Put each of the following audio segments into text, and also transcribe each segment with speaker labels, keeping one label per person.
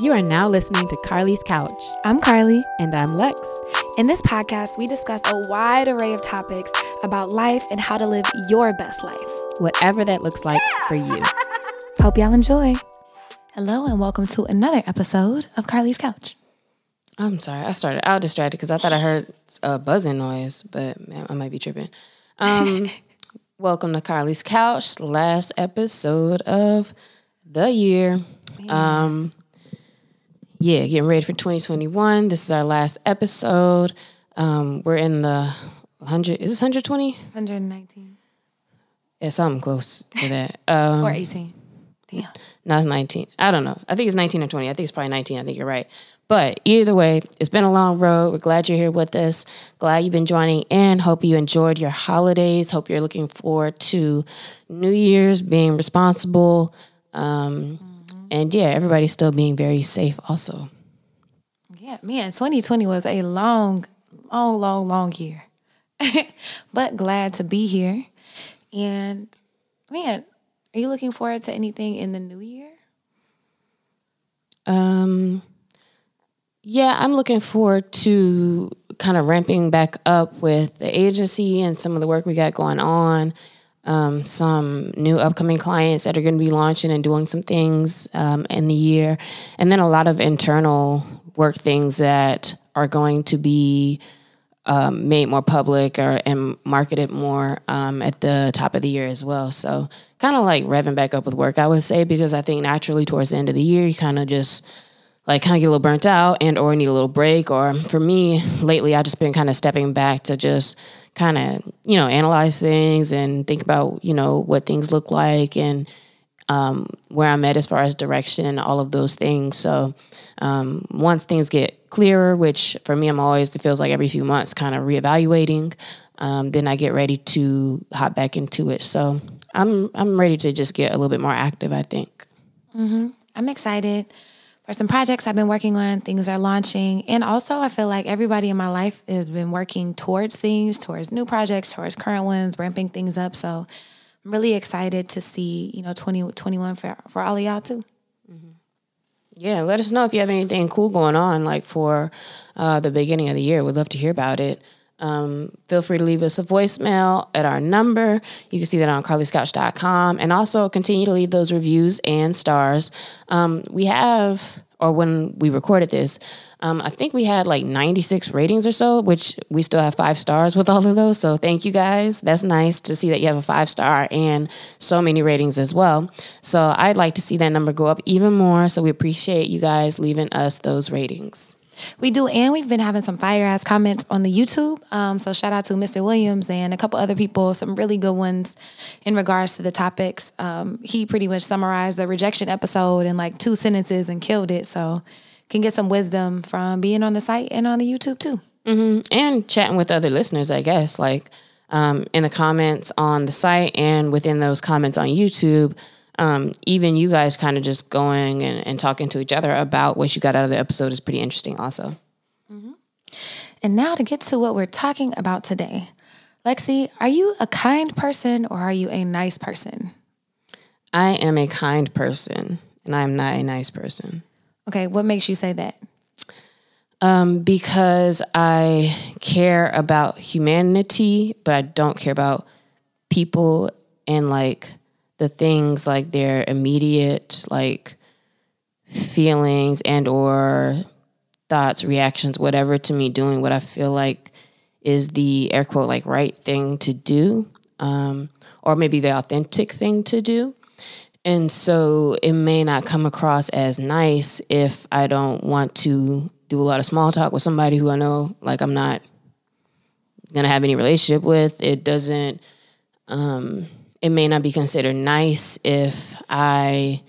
Speaker 1: You are now listening to Carly's Couch.
Speaker 2: I'm Carlie.
Speaker 1: And I'm Lex.
Speaker 2: In this podcast, we discuss a wide array of topics about life and how to live your best life,
Speaker 1: whatever that looks like for you.
Speaker 2: Hope y'all enjoy. Hello, and welcome to another episode of Carly's Couch.
Speaker 3: I'm sorry, I started out distracted because I thought I heard a buzzing noise, but man, I might be tripping. Um, welcome to Carly's Couch, last episode of the year. Um, yeah, getting ready for 2021. This is our last episode. Um, we're in the 100, is this 120?
Speaker 2: 119.
Speaker 3: Yeah, something close to that. Um,
Speaker 2: or 18. Damn.
Speaker 3: Not 19. I don't know. I think it's 19 or 20. I think it's probably 19. I think you're right. But either way, it's been a long road. We're glad you're here with us. Glad you've been joining in. Hope you enjoyed your holidays. Hope you're looking forward to New Year's, being responsible. Um, and yeah, everybody's still being very safe also.
Speaker 2: Yeah, man, 2020 was a long, long, long, long year. but glad to be here. And man, are you looking forward to anything in the new year?
Speaker 3: Um yeah, I'm looking forward to kind of ramping back up with the agency and some of the work we got going on um, some new upcoming clients that are going to be launching and doing some things um, in the year, and then a lot of internal work things that are going to be um, made more public or and marketed more um, at the top of the year as well. So kind of like revving back up with work, I would say, because I think naturally towards the end of the year, you kind of just like kind of get a little burnt out and or need a little break. Or for me, lately, I've just been kind of stepping back to just kind of you know analyze things and think about you know what things look like and um, where I'm at as far as direction and all of those things. So um, once things get clearer, which for me I'm always it feels like every few months kind of reevaluating, um, then I get ready to hop back into it. So I'm I'm ready to just get a little bit more active. I think.
Speaker 2: Mm-hmm. I'm excited for some projects I've been working on. Things are launching. And also, I feel like everybody in my life has been working towards things, towards new projects, towards current ones, ramping things up. So I'm really excited to see, you know, 2021 for, for all of y'all too.
Speaker 3: Mm-hmm. Yeah, let us know if you have anything cool going on, like for uh, the beginning of the year. We'd love to hear about it. Um, feel free to leave us a voicemail at our number. You can see that on carlyscouch.com and also continue to leave those reviews and stars. Um, we have, or when we recorded this, um, I think we had like 96 ratings or so, which we still have five stars with all of those. So thank you guys. That's nice to see that you have a five star and so many ratings as well. So I'd like to see that number go up even more. So we appreciate you guys leaving us those ratings.
Speaker 2: We do, and we've been having some fire ass comments on the YouTube. Um, so shout out to Mr. Williams and a couple other people, some really good ones in regards to the topics. Um, he pretty much summarized the rejection episode in like two sentences and killed it. So can get some wisdom from being on the site and on the YouTube too.
Speaker 3: Mm-hmm. And chatting with other listeners, I guess, like um, in the comments on the site and within those comments on YouTube um, even you guys kind of just going and, and, talking to each other about what you got out of the episode is pretty interesting, also.
Speaker 2: Mm-hmm. And now to get to what we're talking about today. Lexi, are you a kind person or are you a nice person?
Speaker 3: I am a kind person and I'm not a nice person.
Speaker 2: Okay, what makes you say that?
Speaker 3: Um, because I care about humanity, but I don't care about people and like the things like their immediate like feelings and or thoughts, reactions, whatever to me doing what I feel like is the air quote like right thing to do, um, or maybe the authentic thing to do. And so it may not come across as nice if I don't want to do a lot of small talk with somebody who I know like I'm not gonna have any relationship with. It doesn't um it may not be considered nice if I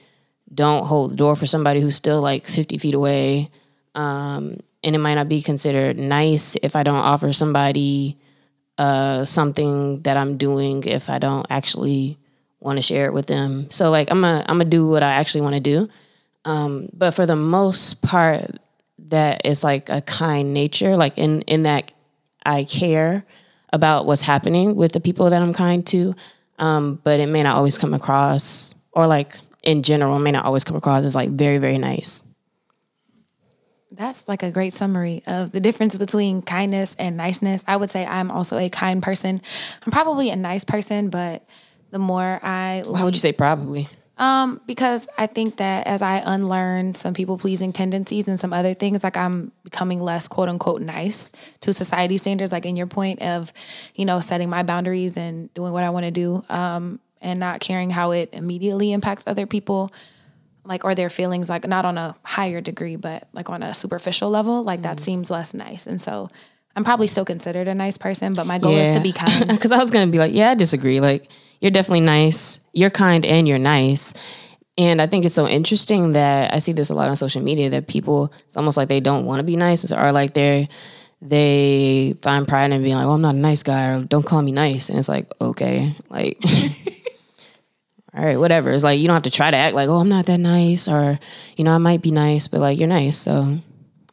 Speaker 3: don't hold the door for somebody who's still like 50 feet away. Um, and it might not be considered nice if I don't offer somebody uh, something that I'm doing if I don't actually want to share it with them. So like I'm gonna I'm gonna do what I actually want to do. Um, but for the most part, that is like a kind nature. Like in in that I care about what's happening with the people that I'm kind to um, but it may not always come across, or like in general, may not always come across as like very, very nice.
Speaker 2: That's like a great summary of the difference between kindness and niceness. I would say I'm also a kind person. I'm probably a nice person, but the more I
Speaker 3: How would you say probably?
Speaker 2: Um, because I think that as I unlearn some people pleasing tendencies and some other things, like I'm becoming less quote unquote nice to society standards, like in your point of, you know, setting my boundaries and doing what I want to do, um, and not caring how it immediately impacts other people, like or their feelings, like not on a higher degree, but like on a superficial level, like that seems less nice. And so I'm probably still considered a nice person, but my goal is to be kind.
Speaker 3: Because I was gonna be like, yeah, I disagree. Like you're definitely nice. You're kind and you're nice. And I think it's so interesting that I see this a lot on social media that people it's almost like they don't want to be nice or like they they find pride in being like, "Well, I'm not a nice guy," or "Don't call me nice." And it's like, okay, like, all right, whatever. It's like you don't have to try to act like, "Oh, I'm not that nice," or you know, I might be nice, but like you're nice, so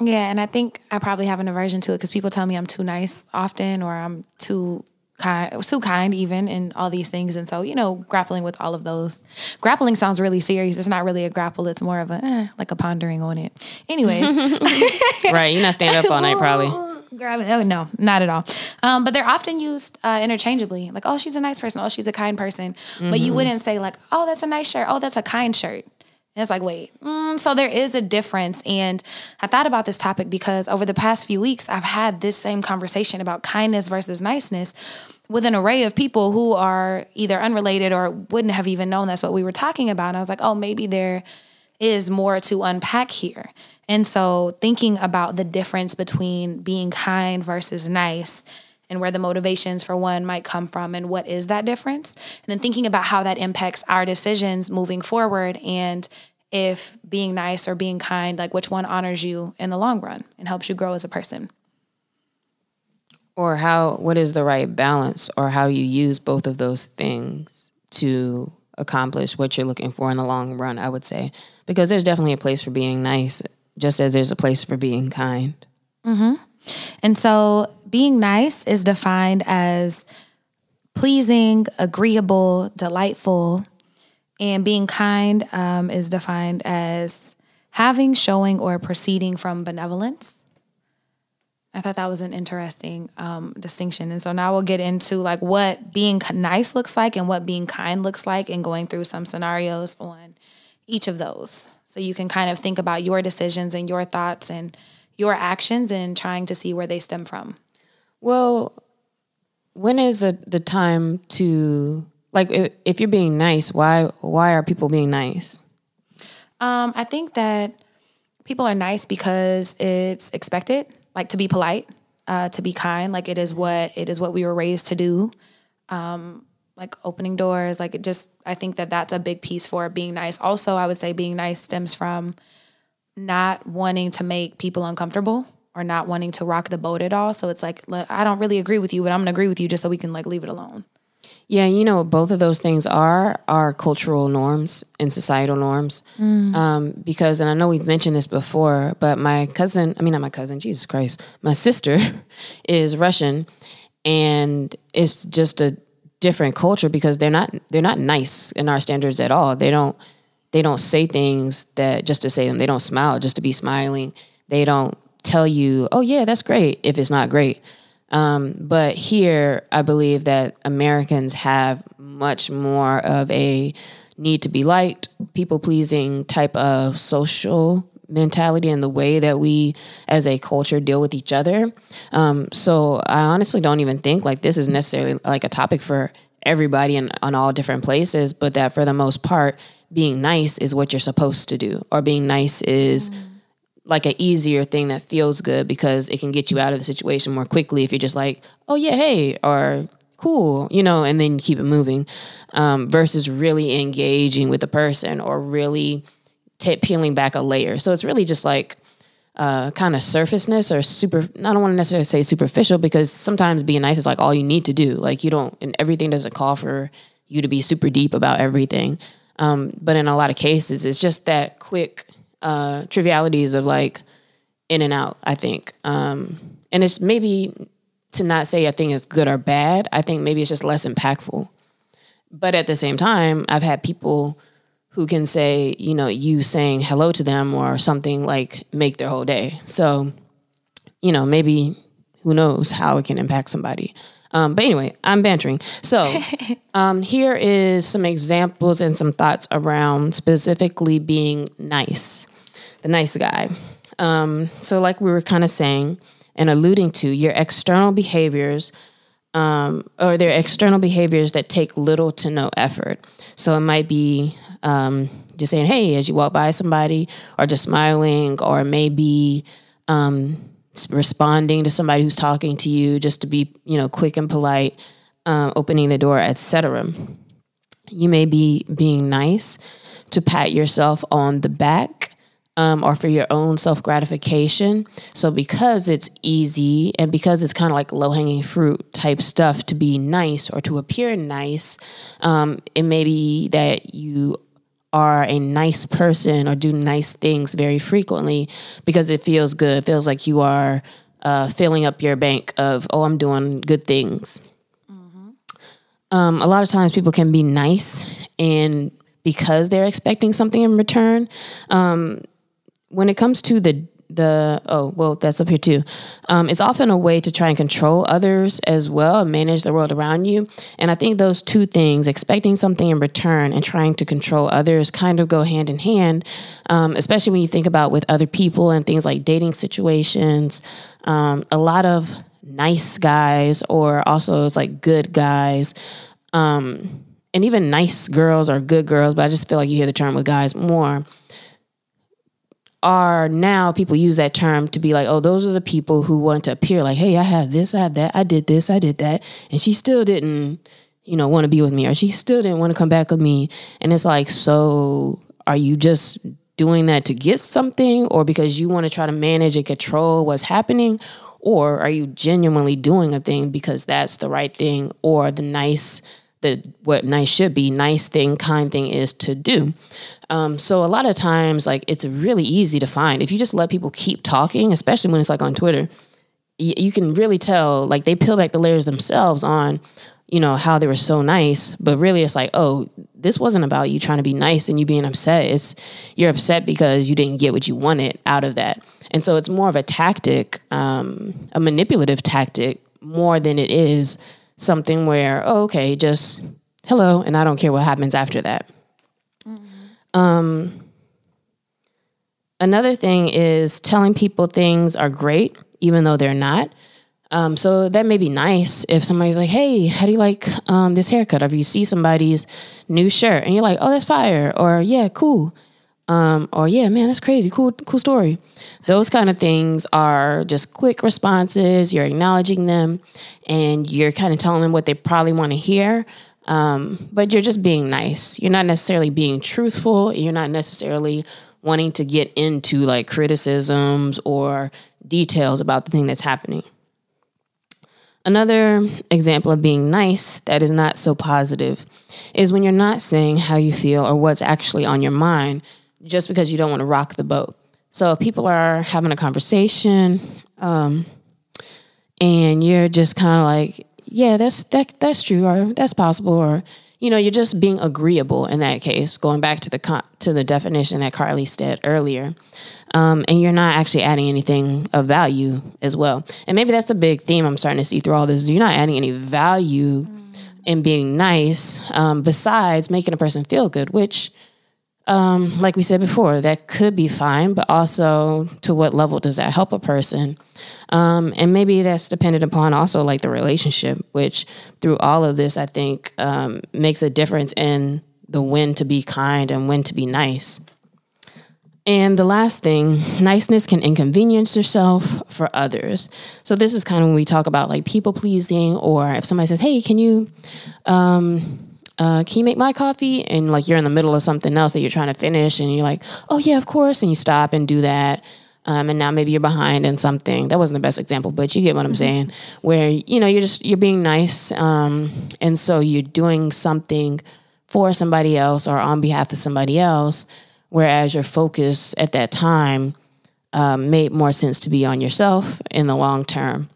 Speaker 2: Yeah, and I think I probably have an aversion to it because people tell me I'm too nice often, or I'm too kind, too kind even, and all these things. And so, you know, grappling with all of those. Grappling sounds really serious. It's not really a grapple. It's more of a eh, like a pondering on it. Anyways,
Speaker 3: right. You're not staying up all night, probably.
Speaker 2: grab it. Oh no, not at all. Um, but they're often used uh, interchangeably. Like, oh, she's a nice person. Oh, she's a kind person. But you wouldn't say like, oh, that's a nice shirt. Oh, that's a kind shirt. And it's like, wait. Mm, so there is a difference. And I thought about this topic because over the past few weeks, I've had this same conversation about kindness versus niceness with an array of people who are either unrelated or wouldn't have even known that's what we were talking about. And I was like, oh, maybe there is more to unpack here. And so thinking about the difference between being kind versus nice and where the motivations for one might come from and what is that difference. And then thinking about how that impacts our decisions moving forward and if being nice or being kind, like which one honors you in the long run and helps you grow as a person.
Speaker 3: or how what is the right balance or how you use both of those things to accomplish what you're looking for in the long run i would say because there's definitely a place for being nice just as there's a place for being kind mm-hmm.
Speaker 2: And so being nice is defined as pleasing, agreeable, delightful. And being kind um, is defined as having, showing, or proceeding from benevolence. I thought that was an interesting um, distinction. And so now we'll get into like what being nice looks like and what being kind looks like and going through some scenarios on each of those. So you can kind of think about your decisions and your thoughts and your actions and trying to see where they stem from.
Speaker 3: Well when is a, the time to like if, if you're being nice why why are people being nice
Speaker 2: Um, I think that people are nice because it's expected, like to be polite, uh, to be kind. Like it is what it is what we were raised to do. Um, like opening doors, like it just. I think that that's a big piece for being nice. Also, I would say being nice stems from not wanting to make people uncomfortable or not wanting to rock the boat at all. So it's like look, I don't really agree with you, but I'm gonna agree with you just so we can like leave it alone.
Speaker 3: Yeah, you know both of those things are are cultural norms and societal norms. Um, because, and I know we've mentioned this before, but my cousin, I mean not my cousin, Jesus Christ, my sister is Russian, and it's just a different culture because they're not they're not nice in our standards at all. They don't they don't say things that just to say them. They don't smile just to be smiling. They don't tell you, "Oh yeah, that's great," if it's not great. Um, but here, I believe that Americans have much more of a need to be liked, people pleasing type of social mentality and the way that we as a culture deal with each other. Um, so I honestly don't even think like this is necessarily like a topic for everybody in on all different places, but that for the most part, being nice is what you're supposed to do, or being nice is like an easier thing that feels good because it can get you out of the situation more quickly if you're just like, oh yeah, hey, or cool, you know, and then keep it moving, um, versus really engaging with the person or really ta peeling back a layer. So it's really just like uh, kind of surfaceness or super. I don't want to necessarily say superficial because sometimes being nice is like all you need to do. Like you don't, and everything doesn't call for you to be super deep about everything. Um, but in a lot of cases, it's just that quick uh, trivialities of like in and out. I think, um, and it's maybe to not say a thing is good or bad. I think maybe it's just less impactful. But at the same time, I've had people who can say, you know, you saying hello to them or something like make their whole day. So, you know, maybe who knows how it can impact somebody. Um, but anyway, I'm bantering. So, um, here is some examples and some thoughts around specifically being nice, the nice guy. Um, so, like we were kind of saying and alluding to, your external behaviors um, or their external behaviors that take little to no effort. So, it might be um, just saying, hey, as you walk by somebody, or just smiling, or maybe um, responding to somebody who's talking to you, just to be, you know, quick and polite, um, opening the door, etc. You may be being nice to pat yourself on the back um, or for your own self gratification. So, because it's easy and because it's kind of like low hanging fruit type stuff to be nice or to appear nice, um, it may be that you are a nice person or do nice things very frequently because it feels good. It feels like you are uh, filling up your bank of, oh, I'm doing good things. Mm-hmm. Um, a lot of times people can be nice and because they're expecting something in return. Um, when it comes to the the oh well that's up here too. Um, it's often a way to try and control others as well manage the world around you. And i think those two things expecting something in return and trying to control others kind of go hand in hand um, especially when you think about with other people and things like dating situations. Um, a lot of nice guys or also it's like good guys. Um, and even nice girls or good girls but i just feel like you hear the term with guys more are now people use that term to be like, oh, those are the people who want to appear like, hey, I have this, I have that, I did this, I did that, and she still didn't, you know, want to be with me, or she still didn't want to come back with me, and it's like, so are you just doing that to get something, or because you want to try to manage and control what's happening, or are you genuinely doing a thing because that's the right thing or the nice the what nice should be nice thing kind thing is to do um, so a lot of times like it's really easy to find. If you just let people keep talking especially when it's like on twitter y- you can really tell like they peel back the layers themselves on you know how they were so nice. But really it's like oh this wasn't about you trying to be nice and you being upset. It's you're upset because you didn't get what you wanted out of that. And so it's more of a tactic um, a manipulative tactic more than it is something where, oh, okay, just hello, and I don't care what happens after that. Um, another thing is telling people things are great, even though they're not. Um, so that may be nice if somebody's like, "Hey, how do you like um, this haircut?" Or you see somebody's new shirt and you're like, "Oh, that's fire," or "Yeah, cool," um, or "Yeah, man, that's crazy, cool, cool story." Those kind of things are just quick responses. You're acknowledging them, and you're kind of telling them what they probably want to hear. Um, but you're just being nice. You're not necessarily being truthful. You're not necessarily wanting to get into like criticisms or details about the thing that's happening. Another example of being nice that is not so positive is when you're not saying how you feel or what's actually on your mind just because you don't want to rock the boat. So if people are having a conversation, um, and you're just kind of like, yeah, that's that that's true, or that's possible, or you know, you're just being agreeable in that case. Going back to the con- to the definition that Carlie said earlier, um, and you're not actually adding anything of value as well. And maybe that's a big theme I'm starting to see through all this. You're not adding any value mm. in being nice, um, besides making a person feel good, which um, like we said before, that could be fine, but also to what level does that help a person? Um, and maybe that's dependent upon also like the relationship, which through all of this, I think um, makes a difference in the when to be kind and when to be nice. And the last thing, niceness can inconvenience yourself for others. So this is kind of when we talk about like people pleasing, or if somebody says, "Hey, can you?" Um, uh, can you make my coffee? And like you're in the middle of something else that you're trying to finish, and you're like, oh yeah, of course, and you stop and do that. Um, and now maybe you're behind in something. That wasn't the best example, but you get what I'm mm-hmm. saying. Where you know you're just you're being nice, um, and so you're doing something for somebody else or on behalf of somebody else, whereas your focus at that time um, made more sense to be on yourself in the long term.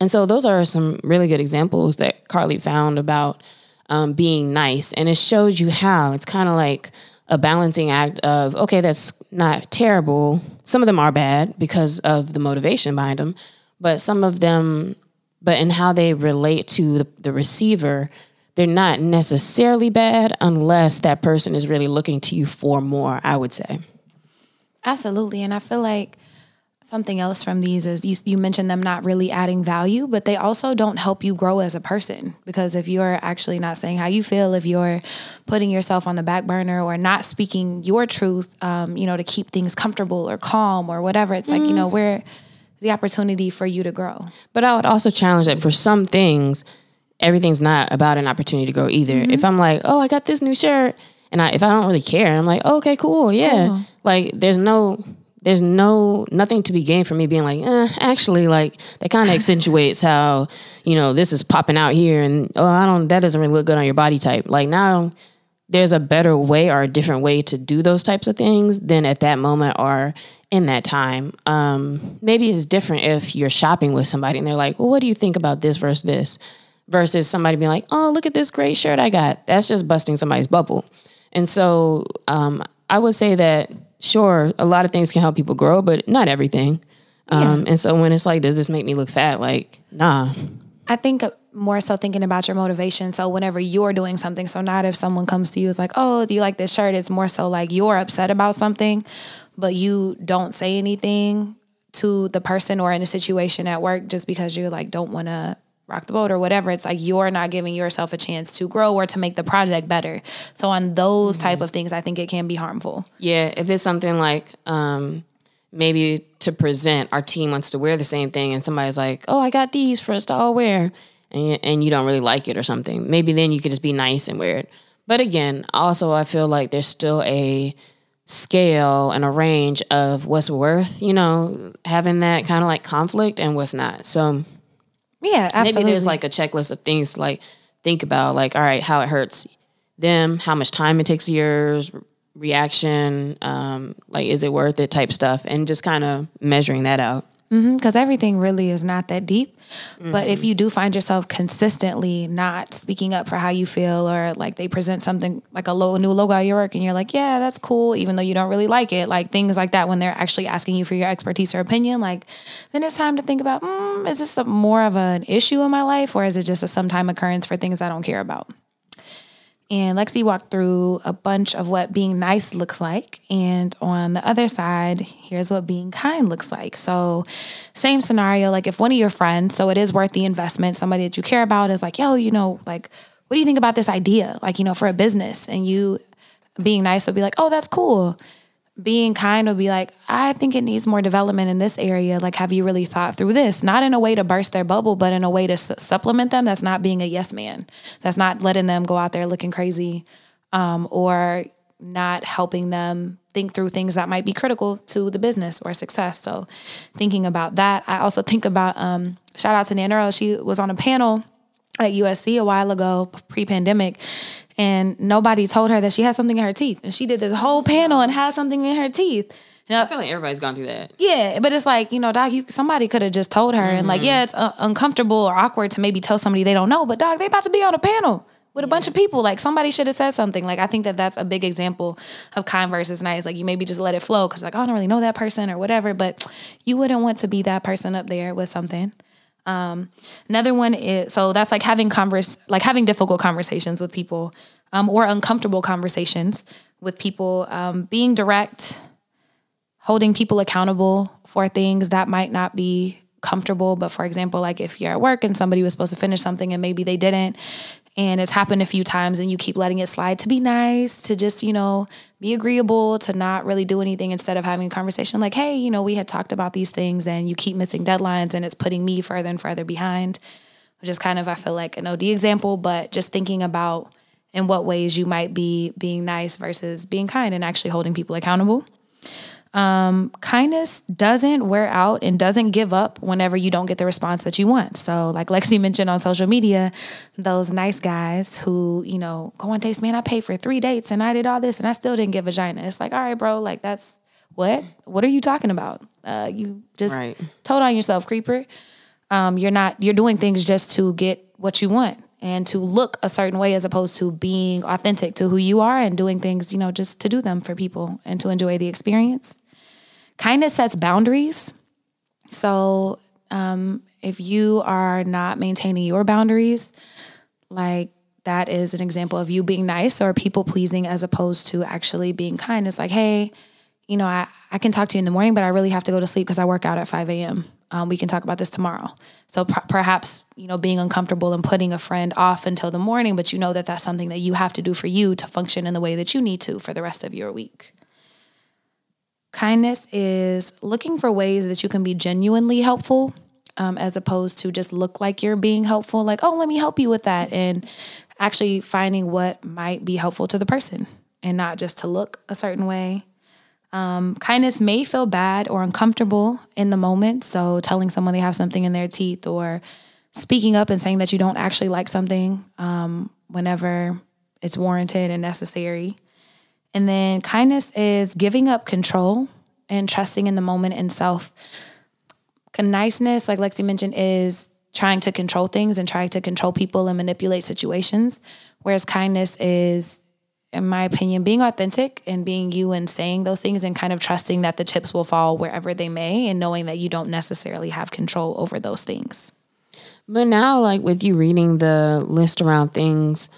Speaker 3: And so those are some really good examples that Carlie found about um, being nice, and it shows you how. It's kind of like a balancing act of okay, that's not terrible. Some of them are bad because of the motivation behind them, but some of them, but in how they relate to the, the receiver, they're not necessarily bad unless that person is really looking to you for more. I would say.
Speaker 2: Absolutely, and I feel like something else from these is you, you mentioned them not really adding value, but they also don't help you grow as a person. Because if you're actually not saying how you feel, if you're putting yourself on the back burner or not speaking your truth, um, you know, to keep things comfortable or calm or whatever, it's like, you know, where the opportunity for you to grow.
Speaker 3: But I would also challenge that for some things, everything's not about an opportunity to grow either. If I'm like, oh, I got this new shirt, and I if I don't really care, I'm like, oh, okay, cool, yeah. Like there's no there's no nothing to be gained from me being like, eh, actually, like that kind of accentuates how you know this is popping out here, and oh, I don't that doesn't really look good on your body type. Like now, there's a better way or a different way to do those types of things than at that moment or in that time. Um, maybe it's different if you're shopping with somebody and they're like, well, what do you think about this versus this? Versus somebody being like, oh, look at this great shirt I got. That's just busting somebody's bubble. And so um, I would say that, sure, a lot of things can help people grow, but not everything. Um, And so when it's like, does this make me look fat? Like, nah.
Speaker 2: I think more so thinking about your motivation. So whenever you're doing something, so not if someone comes to you is like, "Oh, do you like this shirt?" It's more so like you're upset about something, but you don't say anything to the person or in a situation at work just because you like don't want to rock the boat or whatever. It's like you're not giving yourself a chance to grow or to make the project better. So on those type of things, I think it can be harmful.
Speaker 3: Yeah, if it's something like um, maybe to present, our team wants to wear the same thing, and somebody's like, "Oh, I got these for us to all wear," and and you don't really like it or something. Maybe then you could just be nice and wear it. But again, also I feel like there's still a scale and a range of what's worth, you know, having that kind of like conflict and what's not. So
Speaker 2: Yeah, absolutely.
Speaker 3: maybe there's like a checklist of things to like think about like all right how it hurts them how much time it takes yours reaction um like is it worth it type stuff and just kind of measuring that out
Speaker 2: because everything really is not that deep. But if you do find yourself consistently not speaking up for how you feel, or like they present something like a low, new logo at your work, and you're like, yeah, that's cool, even though you don't really like it, like things like that, when they're actually asking you for your expertise or opinion, like then it's time to think about, mm, is this a, more of an issue in my life, or is it just a sometime occurrence for things I don't care about? And Lexi walked through a bunch of what being nice looks like. And on the other side, here's what being kind looks like. So, same scenario, like if one of your friends, so it is worth the investment, somebody that you care about is like, yo, you know, like, what do you think about this idea? Like, you know, for a business. And you being nice would be like, oh, that's cool. Being kind would be like, I think it needs more development in this area. Like, have you really thought through this? Not in a way to burst their bubble, but in a way to su- supplement them. That's not being a yes man. That's not letting them go out there looking crazy um, or not helping them think through things that might be critical to the business or success. So, thinking about that, I also think about um, shout out to Nan Earl. She was on a panel at USC a while ago, pre pandemic, and nobody told her that she had something in her teeth. And she did this whole panel and had something in her teeth.
Speaker 3: Now, i feel like everybody's gone through that
Speaker 2: Yeah, but it's like you know, doc, you somebody could have just told her, and like, yeah, it's uh, uncomfortable or awkward to maybe tell somebody they don't know, but dog, they about to be on a panel with a bunch of people. Like somebody should have said something. Like I think that that's a big example of kind versus nice. Like you maybe just let it flow because like oh, I don't really know that person or whatever, but you wouldn't want to be that person up there with something. Um, another one is so that's like having converse, like having difficult conversations with people, um, or uncomfortable conversations with people. Um, being direct, holding people accountable for things that might not be comfortable. But for example, like if you're at work and somebody was supposed to finish something and maybe they didn't, and it's happened a few times and you keep letting it slide to be nice, to just, you know, be agreeable, to not really do anything instead of having a conversation like, hey, you know, we had talked about these things and you keep missing deadlines and it's putting me further and further behind, which is kind of, I feel like an OD example, but just thinking about in what ways you might be being nice versus being kind and actually holding people accountable. Um, kindness doesn't wear out and doesn't give up whenever you don't get the response that you want. So, like Lexi mentioned on social media, those nice guys who, you know, go on dates, man, I paid for three dates and I did all this and I still didn't get vagina. It's like, all right, bro, like that's what? What are you talking about? Uh, you just
Speaker 3: Right.
Speaker 2: told on yourself, creeper. Um, you're not, you're doing things just to get what you want. And to look a certain way as opposed to being authentic to who you are and doing things, you know, just to do them for people and to enjoy the experience. Kindness sets boundaries. So um, if you are not maintaining your boundaries, like that is an example of you being nice or people pleasing as opposed to actually being kind. It's like, hey, you know, I, I can talk to you in the morning, but I really have to go to sleep because I work out at 5 a.m. Um, we can talk about this tomorrow. So perhaps, you know, being uncomfortable and putting a friend off until the morning, but you know that that's something that you have to do for you to function in the way that you need to for the rest of your week. Kindness is looking for ways that you can be genuinely helpful um, as opposed to just look like you're being helpful, like, oh, let me help you with that. And actually finding what might be helpful to the person and not just to look a certain way. Um, kindness may feel bad or uncomfortable in the moment. So, telling someone they have something in their teeth or speaking up and saying that you don't actually like something um, whenever it's warranted and necessary. And then kindness is giving up control and trusting in the moment and self. Niceness, like Lexi mentioned, is trying to control things and trying to control people and manipulate situations. Whereas kindness is, in my opinion, being authentic and being you and saying those things and kind of trusting that the chips will fall wherever they may and knowing that you don't necessarily have control over those things.
Speaker 3: But now, like with you reading the list around things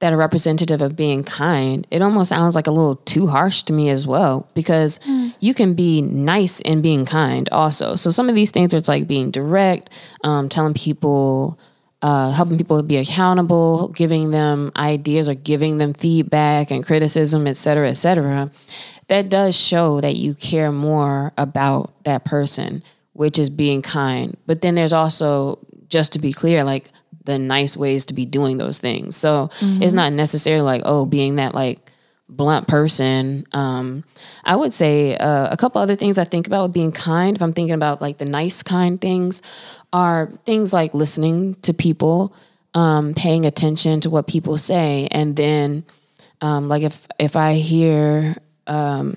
Speaker 3: that are representative of being kind, it almost sounds like a little too harsh to me as well because mm. you can be nice and being kind also. So some of these things are it's like being direct, um, telling people, uh, helping people be accountable, giving them ideas or giving them feedback and criticism, et cetera, et cetera. That does show that you care more about that person, which is being kind. But then there's also, just to be clear, like the nice ways to be doing those things. So mm-hmm. it's not necessarily like, oh, being that like blunt person. Um, I would say uh, a couple other things I think about with being kind, if I'm thinking about like the nice kind things, are things like listening to people, um, paying attention to what people say, and then um, like if if I hear um,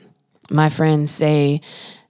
Speaker 3: my friends say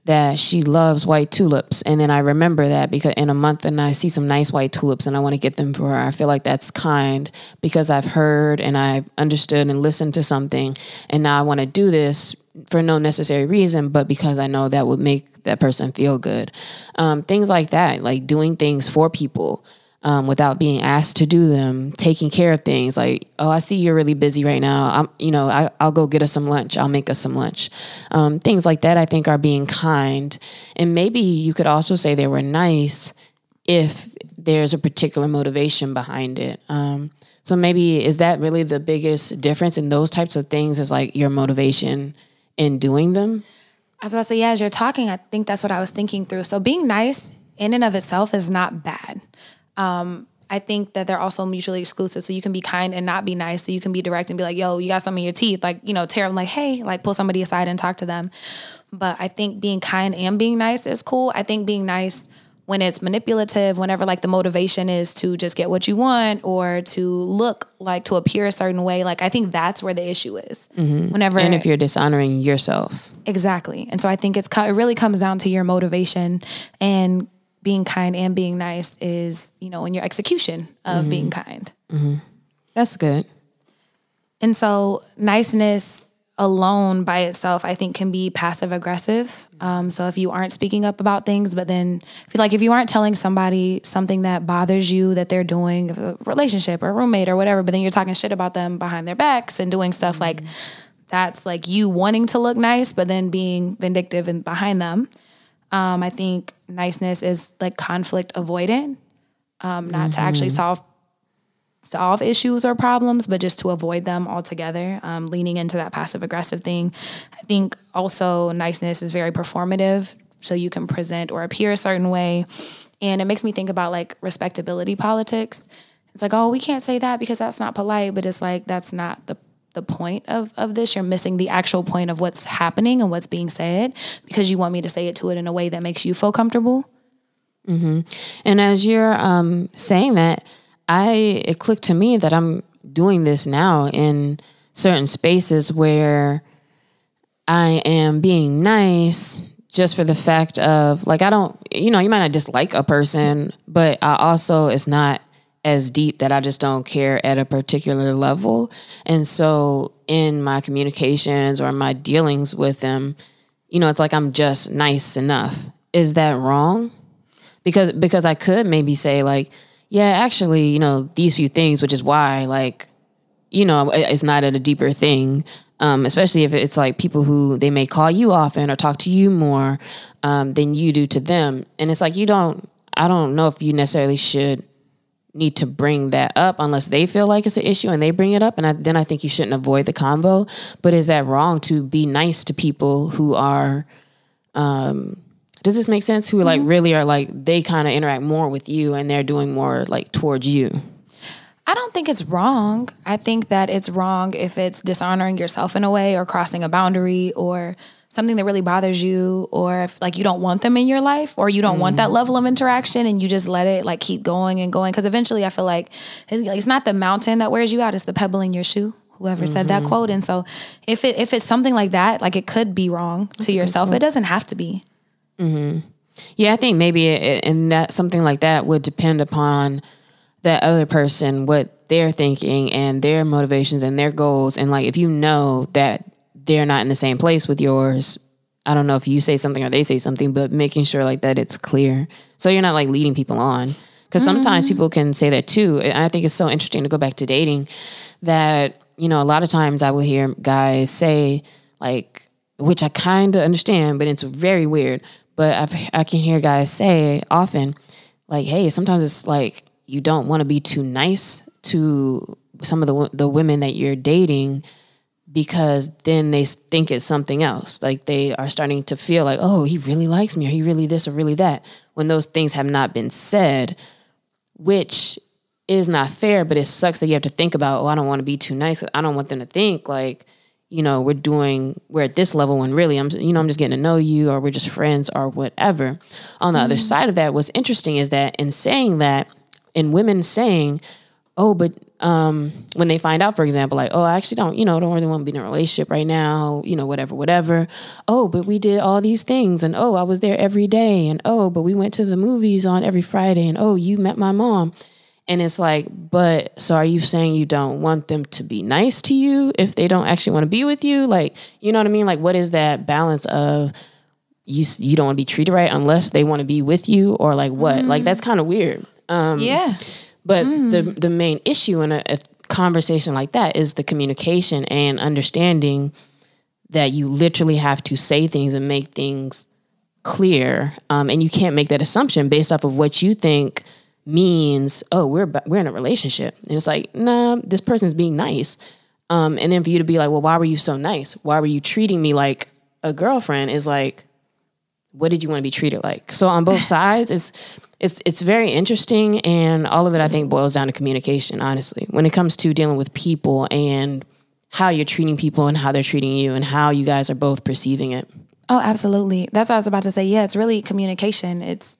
Speaker 3: that she loves white tulips. And then I remember that because in a month and I see some nice white tulips and I want to get them for her. I feel like that's kind because I've heard and I've understood and listened to something. And now I want to do this for no necessary reason, but because I know that would make that person feel good. Um, things like that, like doing things for people um, without being asked to do them, taking care of things like, oh, I see you're really busy right now. I'm, you know, I, will go get us some lunch. I'll make us some lunch. Um, things like that, I think, are being kind. And maybe you could also say they were nice if there's a particular motivation behind it. Um, so maybe is that really the biggest difference in those types of things? Is like your motivation in doing them?
Speaker 2: I was about to say, yeah, as you're talking, I think that's what I was thinking through. So being nice in and of itself is not bad. Um, I think that they're also mutually exclusive. So you can be kind and not be nice. So you can be direct and be like, yo, you got something in your teeth. Like, you know, tear them like, hey, like pull somebody aside and talk to them. But I think being kind and being nice is cool. I think being nice when it's manipulative, whenever like the motivation is to just get what you want or to look like to appear a certain way, like I think that's where the issue is.
Speaker 3: Mm-hmm. Whenever and if you're dishonoring yourself,
Speaker 2: exactly. And so I think it's it really comes down to your motivation and being kind and being nice is, you know, in your execution of mm-hmm. being kind.
Speaker 3: Mm-hmm. That's good.
Speaker 2: And so, niceness alone by itself, I think, can be passive aggressive. Um, so, if you aren't speaking up about things, but then feel like if you aren't telling somebody something that bothers you that they're doing, a relationship or a roommate or whatever, but then you're talking shit about them behind their backs and doing stuff mm-hmm. like that's like you wanting to look nice, but then being vindictive and behind them. Um, I think niceness is like conflict avoidant, um, not mm-hmm. to actually mm-hmm. solve solve issues or problems, but just to avoid them altogether. Um, leaning into that passive aggressive thing. I think also niceness is very performative, so you can present or appear a certain way, and it makes me think about like respectability politics. It's like, oh, we can't say that because that's not polite, but it's like that's not the the point of, of this. You're missing the actual point of what's happening and what's being said because you want me to say it to it in a way that makes you feel comfortable.
Speaker 3: Mm-hmm. And as you're um, saying that, I it clicked to me that I'm doing this now in certain spaces where I am being nice just for the fact of like I don't you know you might not dislike a person, but I also it's not as deep that I just don't care at a particular level. And so in my communications or my dealings with them, you know, it's like I'm just nice enough. Is that wrong? Because because I could maybe say like, yeah, actually, you know, these few things, which is why like, you know, it's not at a deeper thing. Um, especially if it's like people who they may call you often or talk to you more um, than you do to them. And it's like you don't I don't know if you necessarily should need to bring that up unless they feel like it's an issue and they bring it up and I, then i think you shouldn't avoid the convo but is that wrong to be nice to people who are um does this make sense who mm-hmm. like really are like they kind of interact more with you and they're doing more like towards you
Speaker 2: I don't think it's wrong. I think that it's wrong if it's dishonoring yourself in a way or crossing a boundary or something that really bothers you or if like you don't want them in your life or you don't mm want that mm-hmm. level of interaction and you just let it like keep going and going because eventually i feel like it's not the mountain that wears you out it's the pebble in your shoe whoever mm-hmm. said that mm-hmm. quote and so if it if it's something like that like it could be wrong That's to yourself it doesn't have to be
Speaker 3: mm-hmm. yeah i think maybe it, and that something like that would depend upon that other person what they're thinking and their motivations and their goals and like if you know that they're not in the same place with yours. I don't know if you say something or they say something but making sure like that it's clear. So you're not like leading people on. Because sometimes mm-hmm. people can say that too. And i think it's so interesting to go back to dating that you know a lot of times i will hear guys say like which i kind of understand but it's very weird. But I've, i can hear guys say often like hey sometimes it's like you don't want to be too nice to some of the the women that you're dating because then they think it's something else. Like they are starting to feel like, oh, he really likes me, or he really this, or really that, when those things have not been said, which is not fair, but it sucks that you have to think about, oh, I don't want to be too nice. I don't want them to think like, you know, we're doing, we're at this level when really I'm, you know, I'm just getting to know you, or we're just friends, or whatever. On the mm-hmm. other side of that, what's interesting is that in saying that, in women saying, oh, but um, when they find out, for example, like, oh, I actually don't, you know, don't really want to be in a relationship right now, you know, whatever, whatever. Oh, but we did all these things, and oh, I was there every day, and oh, but we went to the movies on every Friday, and oh, you met my mom. And it's like, but so are you saying you don't want them to be nice to you if they don't actually want to be with you? Like, you know what I mean? Like, what is that balance of you you don't want to be treated right unless they want to be with you, or like what? Mm. Like that's kind of weird.
Speaker 2: Um, yeah.
Speaker 3: But mm. the the main issue in a, a conversation like that is the communication and understanding that you literally have to say things and make things clear, um, and you can't make that assumption based off of what you think means. Oh, we're we're in a relationship, and it's like, nah, this person's being nice. Um, and then for you to be like, well, why were you so nice? Why were you treating me like a girlfriend? Is like, what did you want to be treated like? So on both sides, it's it's it's very interesting and all of it I think boils down to communication, honestly. When it comes to dealing with people and how you're treating people and how they're treating you and how you guys are both perceiving it.
Speaker 2: Oh, absolutely. That's what I was about to say. Yeah, it's really communication. It's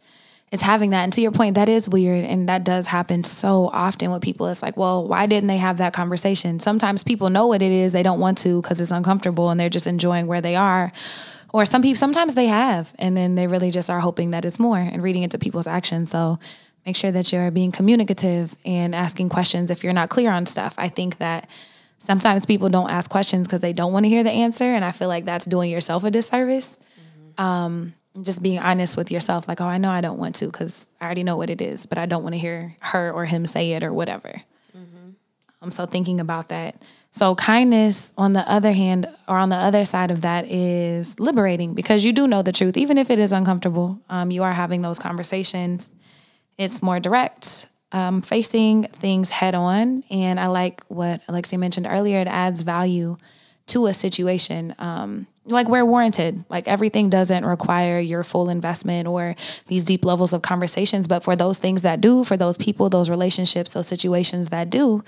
Speaker 2: it's having that. And to your point, that is weird. And that does happen so often with people. It's like, well, why didn't they have that conversation? Sometimes people know what it is, they don't want to because it's uncomfortable and they're just enjoying where they are or some people sometimes they have and then they really just are hoping that it's more and reading into people's actions so make sure that you're being communicative and asking questions if you're not clear on stuff i think that sometimes people don't ask questions because they don't want to hear the answer and i feel like that's doing yourself a disservice mm-hmm. um, just being honest with yourself like oh i know i don't want to because i already know what it is but i don't want to hear her or him say it or whatever mm-hmm. um, so thinking about that so kindness on the other hand or on the other side of that is liberating because you do know the truth even if it is uncomfortable. Um, you are having those conversations. It's more direct, um, facing things head on, and I like what Alexia mentioned earlier. It adds value to a situation. Um, like we're warranted. Like everything doesn't require your full investment or these deep levels of conversations. But for those things that do, for those people, those relationships, those situations that do,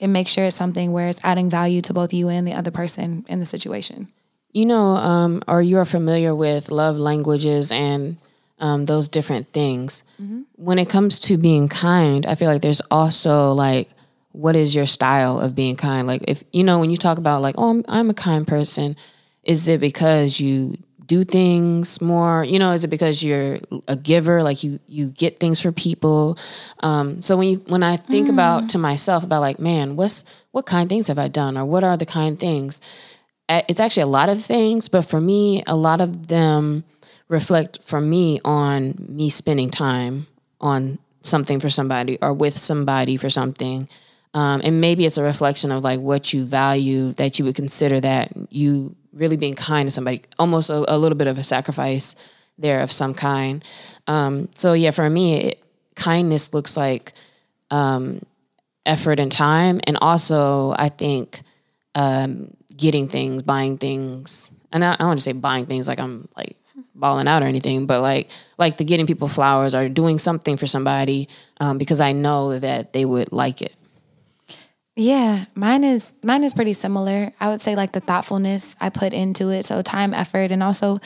Speaker 2: it makes sure it's something where it's adding value to both you and the other person in the situation.
Speaker 3: You know, um, or you are familiar with love languages and um, those different things. Mm-hmm. When it comes to being kind, I feel like there's also like, what is your style of being kind? Like, if you know, when you talk about like, oh, I'm, I'm a kind person is it because you do things more? You know, is it because you're a giver, like you you get things for people? Um, so when you when I think about to myself about like, man, what's what kind things have I done, or what are the kind things? It's actually a lot of things, but for me, a lot of them reflect for me on me spending time on something for somebody or with somebody for something. Um, and maybe it's a reflection of like what you value that you would consider that you really being kind to somebody, almost a, a little bit of a sacrifice there of some kind. Um, so yeah, for me, it, kindness looks like um, effort and time, and also I think um, getting things, buying things, and I, I don't want to say buying things like I'm like balling out or anything, but like like the getting people flowers or doing something for somebody um, because I know that they would like it.
Speaker 2: Yeah, mine is mine is pretty similar. I would say like the thoughtfulness I put into it, so time, effort, and also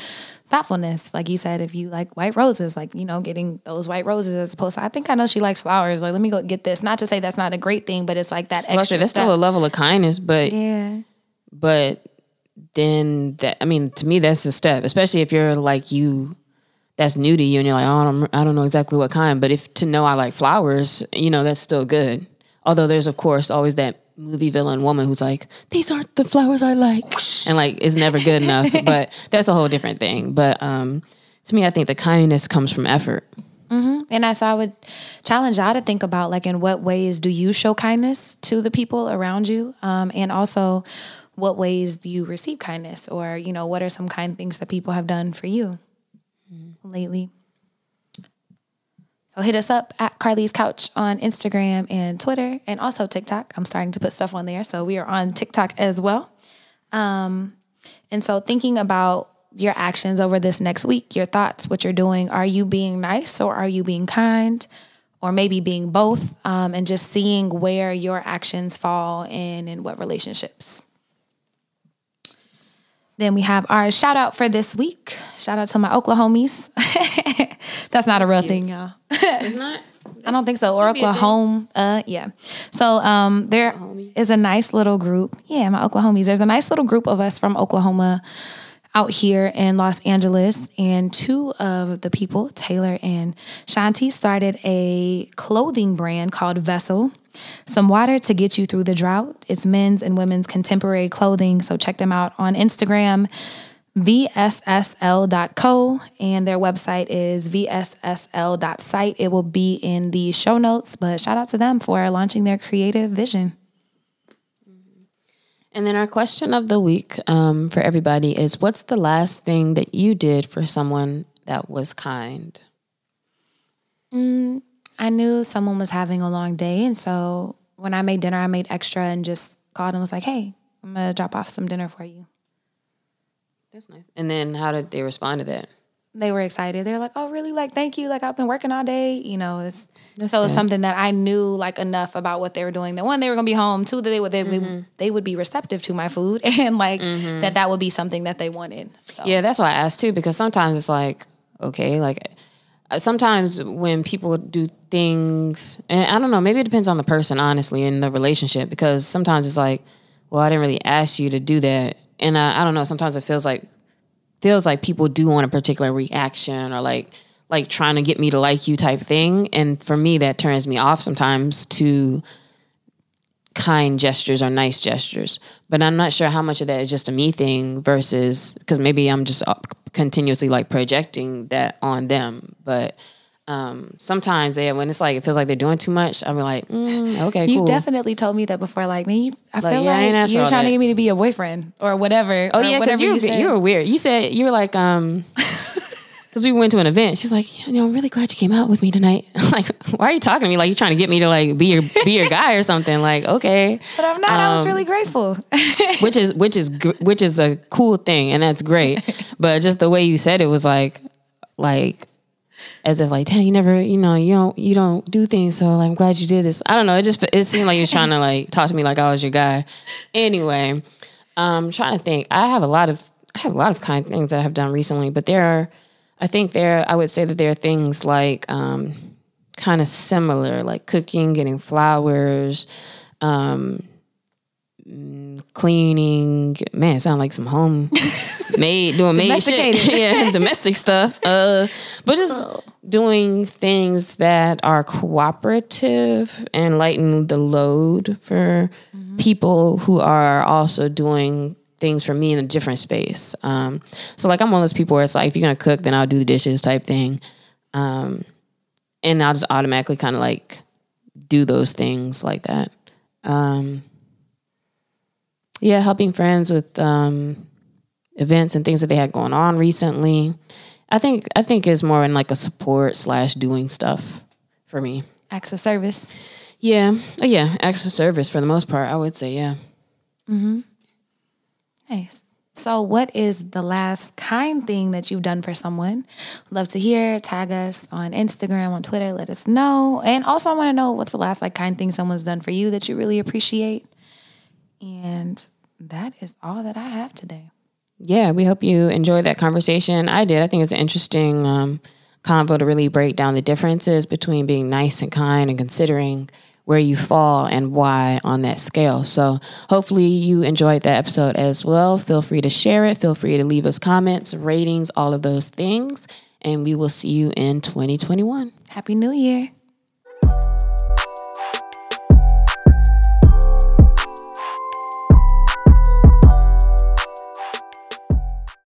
Speaker 2: thoughtfulness. Like you said, if you like white roses, like you know, getting those white roses as opposed to I think I know she likes flowers. Like let me go get this. Not to say that's not a great thing, but it's like that
Speaker 3: Well,
Speaker 2: extra.
Speaker 3: that's
Speaker 2: step.
Speaker 3: still a level of kindness, but
Speaker 2: yeah.
Speaker 3: but then that I mean to me that's a step, especially if you're like you that's new to you and you're like, oh, I don't, I don't know exactly what kind, but if to know I like flowers, you know, that's still good. Although there's of course always that movie villain woman who's like, these aren't the flowers I like, and like it's never good enough. but that's a whole different thing. But um, to me, I think the kindness comes from effort.
Speaker 2: And I so I would challenge y'all to think about like in what ways do you show kindness to the people around you, um, and also what ways do you receive kindness, or you know what are some kind things that people have done for you lately. So hit us up at Carlie's Couch on Instagram and Twitter, and also TikTok. I'm starting to put stuff on there, so we are on TikTok as well. Um, and so thinking about your actions over this next week, your thoughts, what you're doing, are you being nice or are you being kind? Or maybe being both, um, and just seeing where your actions fall in and what relationships. Then we have our shout out for this week. Shout out to my Oklahomies. That's not a real thing, y'all.
Speaker 3: It's not.
Speaker 2: I don't think so. Or Oklahoma. Uh, yeah. So um, there is a nice little group. Yeah, my Oklahomies. There's a nice little group of us from Oklahoma out here in Los Angeles. And two of the people, Taylor and Shanti, started a clothing brand called Vessel. Some water to get you through the drought. It's men's and women's contemporary clothing. So check them out on Instagram vssl.co and their website is vssl.site. It will be in the show notes, but shout out to them for launching their creative vision.
Speaker 3: And then our question of the week um, for everybody is what's the last thing that you did for someone that was kind?
Speaker 2: I knew someone was having a long day, and so when I made dinner, I made extra and just called and was like, "Hey, I'm gonna drop off some dinner for you."
Speaker 3: That's nice. And then how did they respond to that?
Speaker 2: They were excited. They were like, "Oh, really? Like, thank you. Like, I've been working all day. You know, it's
Speaker 3: That's
Speaker 2: so it's something that I knew like enough about what they were doing. That one, they were gonna be home. Two, that they would they, would mm-hmm. they would be receptive to my food, and like mm-hmm. that that would be something that they wanted. So.
Speaker 3: Yeah, that's why I asked too, because sometimes it's like, okay, like Uh, sometimes when people do things, and I don't know, maybe it depends on the person, honestly, in the relationship, because sometimes it's like, well, I didn't really ask you to do that. And I, I don't know, sometimes it feels like, feels like people do want a particular reaction or like, like trying to get me to like you type thing. And for me, that turns me off sometimes to kind gestures or nice gestures. But I'm not sure how much of that is just a me thing versus because maybe I'm just continuously like projecting that on them. But um, sometimes they, when it's like it feels like they're doing too much, I'm like, mm, okay,
Speaker 2: You
Speaker 3: cool.
Speaker 2: definitely told me that before. Like, man, you, I feel
Speaker 3: yeah,
Speaker 2: like you're trying to get me to be a boyfriend or whatever.
Speaker 3: oh
Speaker 2: or
Speaker 3: yeah, because
Speaker 2: whatever
Speaker 3: you, you were weird. You said you were like um. Because we went to an event, she's like, "You know, I'm really glad you came out with me tonight." I'm like, why are you talking to me like you're trying to get me to like be your be your guy or something? Like, okay,
Speaker 2: But I'm not. I was
Speaker 3: Um,
Speaker 2: really grateful.
Speaker 3: which is which is which is a cool thing and that's great but just the way you said it was like like as if like damn you never you know you don't you don't do things so like, i'm glad you did this i don't know it just it seemed like you was trying to like talk to me like i was your guy anyway um trying to think i have a lot of i have a lot of kind things that i have done recently but there are i think there i would say that there are things like um kind of similar like cooking getting flowers um mm, cleaning. Man, it sound like some home made doing maid shit.
Speaker 2: Domesticated.
Speaker 3: yeah, domestic stuff. Uh, but just doing things that are cooperative and lighten the load for people who are also doing things for me in a different space. Um, so like I'm one of those people where it's like if you're gonna cook, then I'll do the dishes type thing. Um, and I'll just automatically kind of like do those things like that. Um, yeah, helping friends with um, events and things that they had going on recently. I think I think is more in like a support slash doing stuff for me.
Speaker 2: Acts of service.
Speaker 3: Yeah, yeah, acts of service for the most part. I would say yeah.
Speaker 2: Nice. So, what is the last kind thing that you've done for someone? Love to hear. Tag us on Instagram, on Twitter. Let us know. And also, I want to know what's the last like kind thing someone's done for you that you really appreciate. And that is all that I have today.
Speaker 3: Yeah, we hope you enjoyed that conversation. I did. I think it's an interesting um, convo to really break down the differences between being nice and kind and considering where you fall and why on that scale. So, hopefully, you enjoyed that episode as well. Feel free to share it. Feel free to leave us comments, ratings, all of those things. And we will see you in 2021.
Speaker 2: Happy New Year.